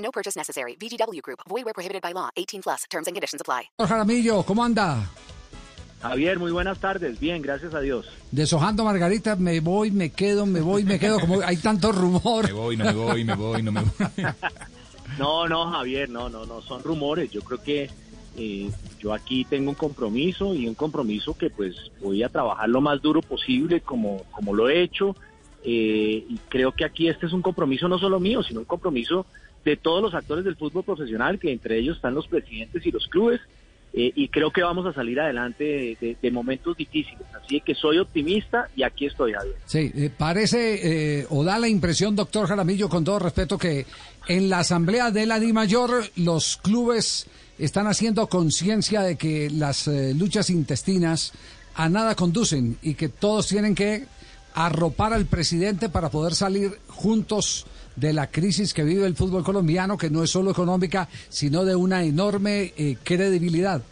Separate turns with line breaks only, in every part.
No purchase necessary. VGW Group. Void where prohibited by law. 18 plus. Terms and conditions apply.
Jaramillo, ¿cómo anda?
Javier, muy buenas tardes. Bien, gracias a Dios.
Deshojando Margarita, me voy, me quedo, me voy, me quedo. Como hay tanto rumor.
Me voy, no me voy, me voy, no me voy.
No, no, Javier, no, no, no, son rumores. Yo creo que eh, yo aquí tengo un compromiso y un compromiso que pues voy a trabajar lo más duro posible como, como lo he hecho. Eh, y creo que aquí este es un compromiso no solo mío, sino un compromiso de todos los actores del fútbol profesional, que entre ellos están los presidentes y los clubes. Eh, y creo que vamos a salir adelante de, momentos difíciles. Así que soy optimista y aquí estoy, Javier.
Sí, eh, parece eh, o da la impresión, doctor Jaramillo, con todo respeto, que en la asamblea de la DIMAYOR los clubes están haciendo conciencia de que las eh, luchas intestinas a nada conducen y que todos tienen que arropar al presidente para poder salir juntos de la crisis que vive el fútbol colombiano, que no es solo económica, sino de una enorme eh, credibilidad.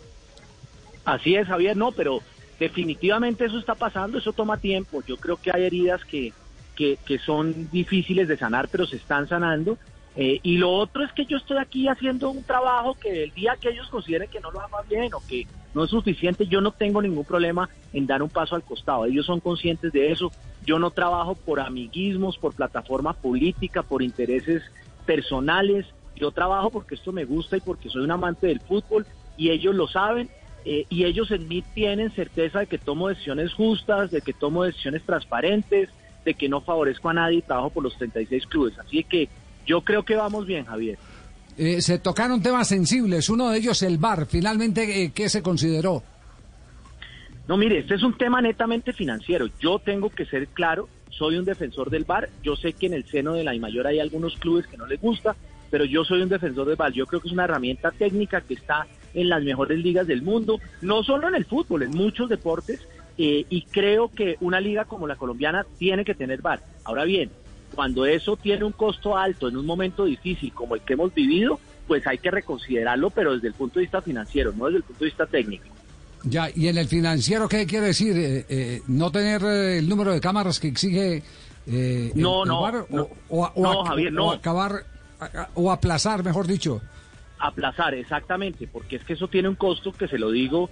Así es, Javier, no, pero definitivamente eso está pasando, eso toma tiempo. Yo creo que hay heridas que, que, que son difíciles de sanar, pero se están sanando. Eh, y lo otro es que yo estoy aquí haciendo un trabajo que el día que ellos consideren que no lo haga bien o que no es suficiente, yo no tengo ningún problema en dar un paso al costado. Ellos son conscientes de eso. Yo no trabajo por amiguismos, por plataforma política, por intereses personales. Yo trabajo porque esto me gusta y porque soy un amante del fútbol y ellos lo saben eh, y ellos en mí tienen certeza de que tomo decisiones justas, de que tomo decisiones transparentes, de que no favorezco a nadie y trabajo por los 36 clubes. Así que yo creo que vamos bien, Javier.
Eh, se tocaron temas sensibles, uno de ellos el VAR. Finalmente, eh, ¿qué se consideró?
No, mire, este es un tema netamente financiero. Yo tengo que ser claro, soy un defensor del VAR. Yo sé que en el seno de la mayor hay algunos clubes que no les gusta, pero yo soy un defensor del VAR. Yo creo que es una herramienta técnica que está en las mejores ligas del mundo, no solo en el fútbol, en muchos deportes. eh, y creo que una liga como la colombiana tiene que tener VAR. Ahora bien, cuando eso tiene un costo alto en un momento difícil como el que hemos vivido, pues hay que reconsiderarlo, pero desde el punto de vista financiero, no desde el punto de vista técnico.
Ya, y en el financiero, ¿qué quiere decir? Eh, eh, ¿No tener eh, el número de cámaras que exige eh,
No,
el
no,
VAR? O,
no.
o a- o
No,
a-
Javier,
o
no.
acabar, o aplazar, mejor dicho.
aplazar, exactamente, porque es que eso tiene un costo que se lo digo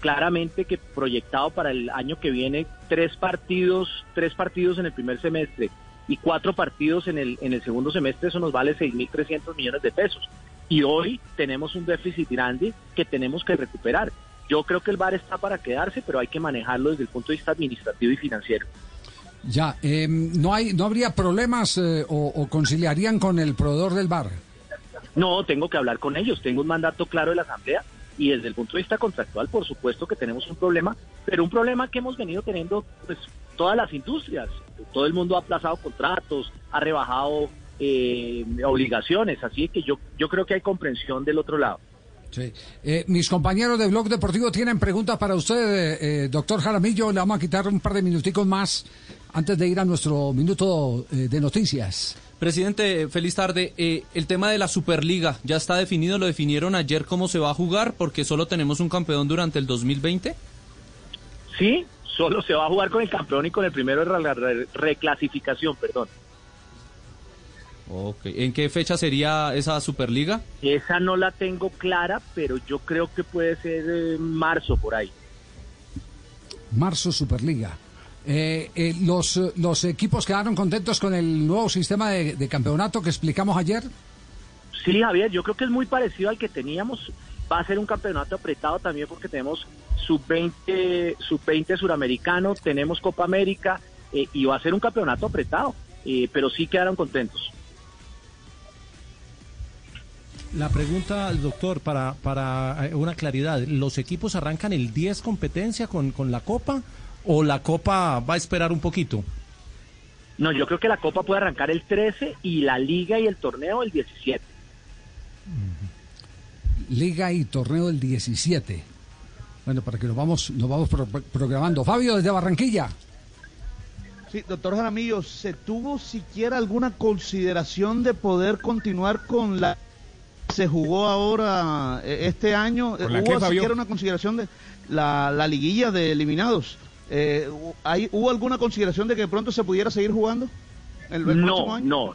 claramente que proyectado para el año que viene tres partidos, tres partidos en el primer semestre y cuatro partidos en el en el segundo semestre, eso nos vale 6.300 millones de pesos. Y hoy tenemos un déficit grande que tenemos que recuperar. Yo creo que el VAR está para quedarse, pero hay que manejarlo desde el punto de vista administrativo y financiero.
Ya, eh, ¿no, hay, ¿no habría problemas eh, o, o conciliarían con el proveedor del VAR?
No, tengo que hablar con ellos. Tengo un mandato claro de la Asamblea y desde el punto de vista contractual, por supuesto que tenemos un problema, pero un problema que hemos venido teniendo pues todas las industrias. Todo el mundo ha aplazado contratos, ha rebajado eh, obligaciones, así que yo yo creo que hay comprensión del otro lado.
Sí. Eh, mis compañeros de Blog Deportivo tienen preguntas para usted, eh, eh, doctor Jaramillo. Le vamos a quitar un par de minuticos más antes de ir a nuestro minuto eh, de noticias.
Presidente, feliz tarde. Eh, el tema de la Superliga ya está definido, lo definieron ayer cómo se va a jugar porque solo tenemos un campeón durante el 2020.
Sí, solo se va a jugar con el campeón y con el primero de la re- reclasificación, perdón.
Ok. ¿En qué fecha sería esa Superliga?
Esa no la tengo clara, pero yo creo que puede ser eh, marzo por ahí.
Marzo Superliga. Eh, eh, los, ¿Los equipos quedaron contentos con el nuevo sistema de, de campeonato que explicamos ayer?
Sí, Javier, yo creo que es muy parecido al que teníamos. Va a ser un campeonato apretado también porque tenemos sub-20 sub-20 suramericano, tenemos Copa América eh, y va a ser un campeonato apretado, eh, pero sí quedaron contentos.
La pregunta doctor para, para eh, una claridad, ¿los equipos arrancan el 10 competencia con, con la Copa o la Copa va a esperar un poquito?
No, yo creo que la Copa puede arrancar el 13 y la Liga y el torneo el 17.
Liga y torneo del 17. Bueno, para que nos vamos, nos vamos pro- programando. Fabio, desde Barranquilla.
Sí, doctor Jaramillo, ¿se tuvo siquiera alguna consideración de poder continuar con la se jugó ahora eh, este año?
¿Con la
¿Hubo
qué,
siquiera una consideración de la, la liguilla de eliminados? Eh, ¿hay- ¿Hubo alguna consideración de que de pronto se pudiera seguir jugando? El,
No,
año?
no,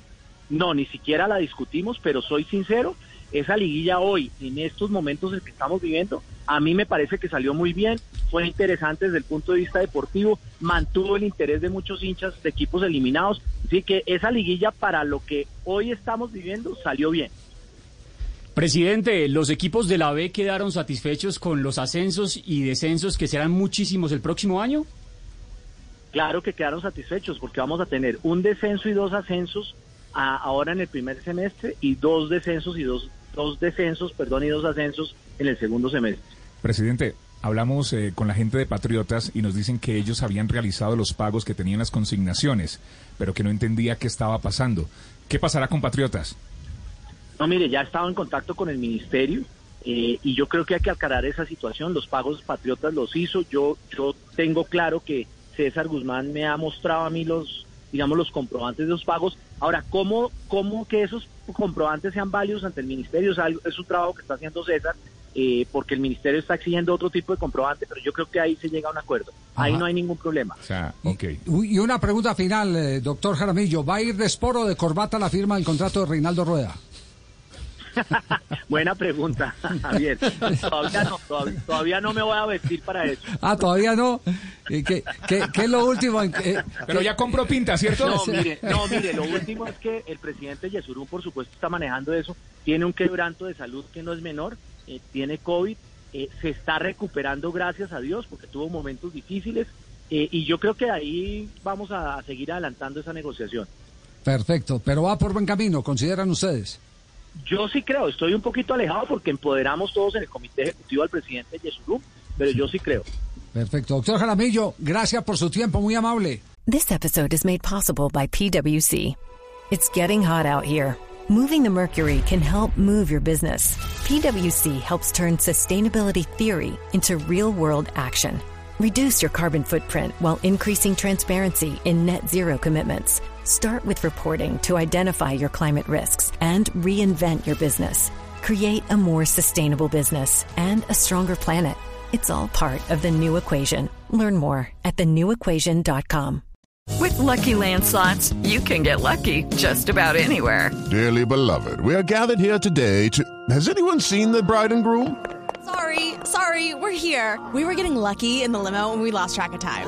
no, ni siquiera la discutimos, pero soy sincero, esa liguilla hoy, en estos momentos en que estamos viviendo, a mí me parece que salió muy bien, fue interesante desde el punto de vista deportivo, mantuvo el interés de muchos hinchas de equipos eliminados, así que esa liguilla para lo que hoy estamos viviendo salió bien.
Presidente, los equipos de la B quedaron satisfechos con los ascensos y descensos que serán muchísimos el próximo año.
Claro que quedaron satisfechos porque vamos a tener un descenso y dos ascensos a- ahora en el primer semestre y dos descensos y dos, dos descensos, perdón, y dos ascensos en el segundo semestre.
Presidente, hablamos eh, con la gente de Patriotas y nos dicen que ellos habían realizado los pagos que tenían las consignaciones, pero que no entendía qué estaba pasando. ¿Qué pasará con Patriotas?
No, mire, ya he estado en contacto con el ministerio eh, y yo creo que hay que aclarar esa situación. Los pagos patriotas los hizo. Yo, yo tengo claro que César Guzmán me ha mostrado a mí los, digamos, los comprobantes de los pagos. Ahora, ¿cómo, cómo que esos comprobantes sean válidos ante el ministerio? Es, algo- es un trabajo que está haciendo César. eh, porque el ministerio está exigiendo otro tipo de comprobante, pero yo creo que ahí se llega a un acuerdo. Ahí no hay ningún problema.
O sea,
Y una pregunta final, eh, doctor Jaramillo. ¿Va a ir de esporo o de corbata la firma del contrato de Reinaldo Rueda?
Buena pregunta, Javier. Todavía no, todavía, todavía no me voy a vestir para eso.
Ah, todavía no. ¿Qué, qué, qué es lo último?
Pero ya compró pinta, ¿cierto?
No, mire, no, mire, lo último es que el presidente Yesurún, por supuesto, está manejando eso. Tiene un quebranto de salud que no es menor, eh, tiene COVID, eh, se está recuperando, gracias a Dios, porque tuvo momentos difíciles. eh, y yo creo que ahí vamos a, a seguir adelantando esa negociación.
Perfecto, pero va por buen camino, consideran ustedes.
Yo sí creo, estoy un poquito alejado porque empoderamos todos en el comité ejecutivo al presidente Yesurún, pero yo sí creo.
Perfecto. Doctor Jaramillo, gracias por su tiempo, muy amable.
This episode is made possible by PWC. It's getting hot out here. Moving the mercury can help move your business. PWC helps turn sustainability theory into real world action. Reduce your carbon footprint while increasing transparency in net zero commitments. Start with reporting to identify your climate risks and reinvent your business. Create a more sustainable business and a stronger planet. It's all part of the new equation. Learn more at thenewequation.com.
With Lucky Land slots, you can get lucky just about anywhere.
Dearly beloved, we are gathered here today to. Has anyone seen the bride and groom?
Sorry, sorry, we're here. We were getting lucky in the limo and we lost track of time.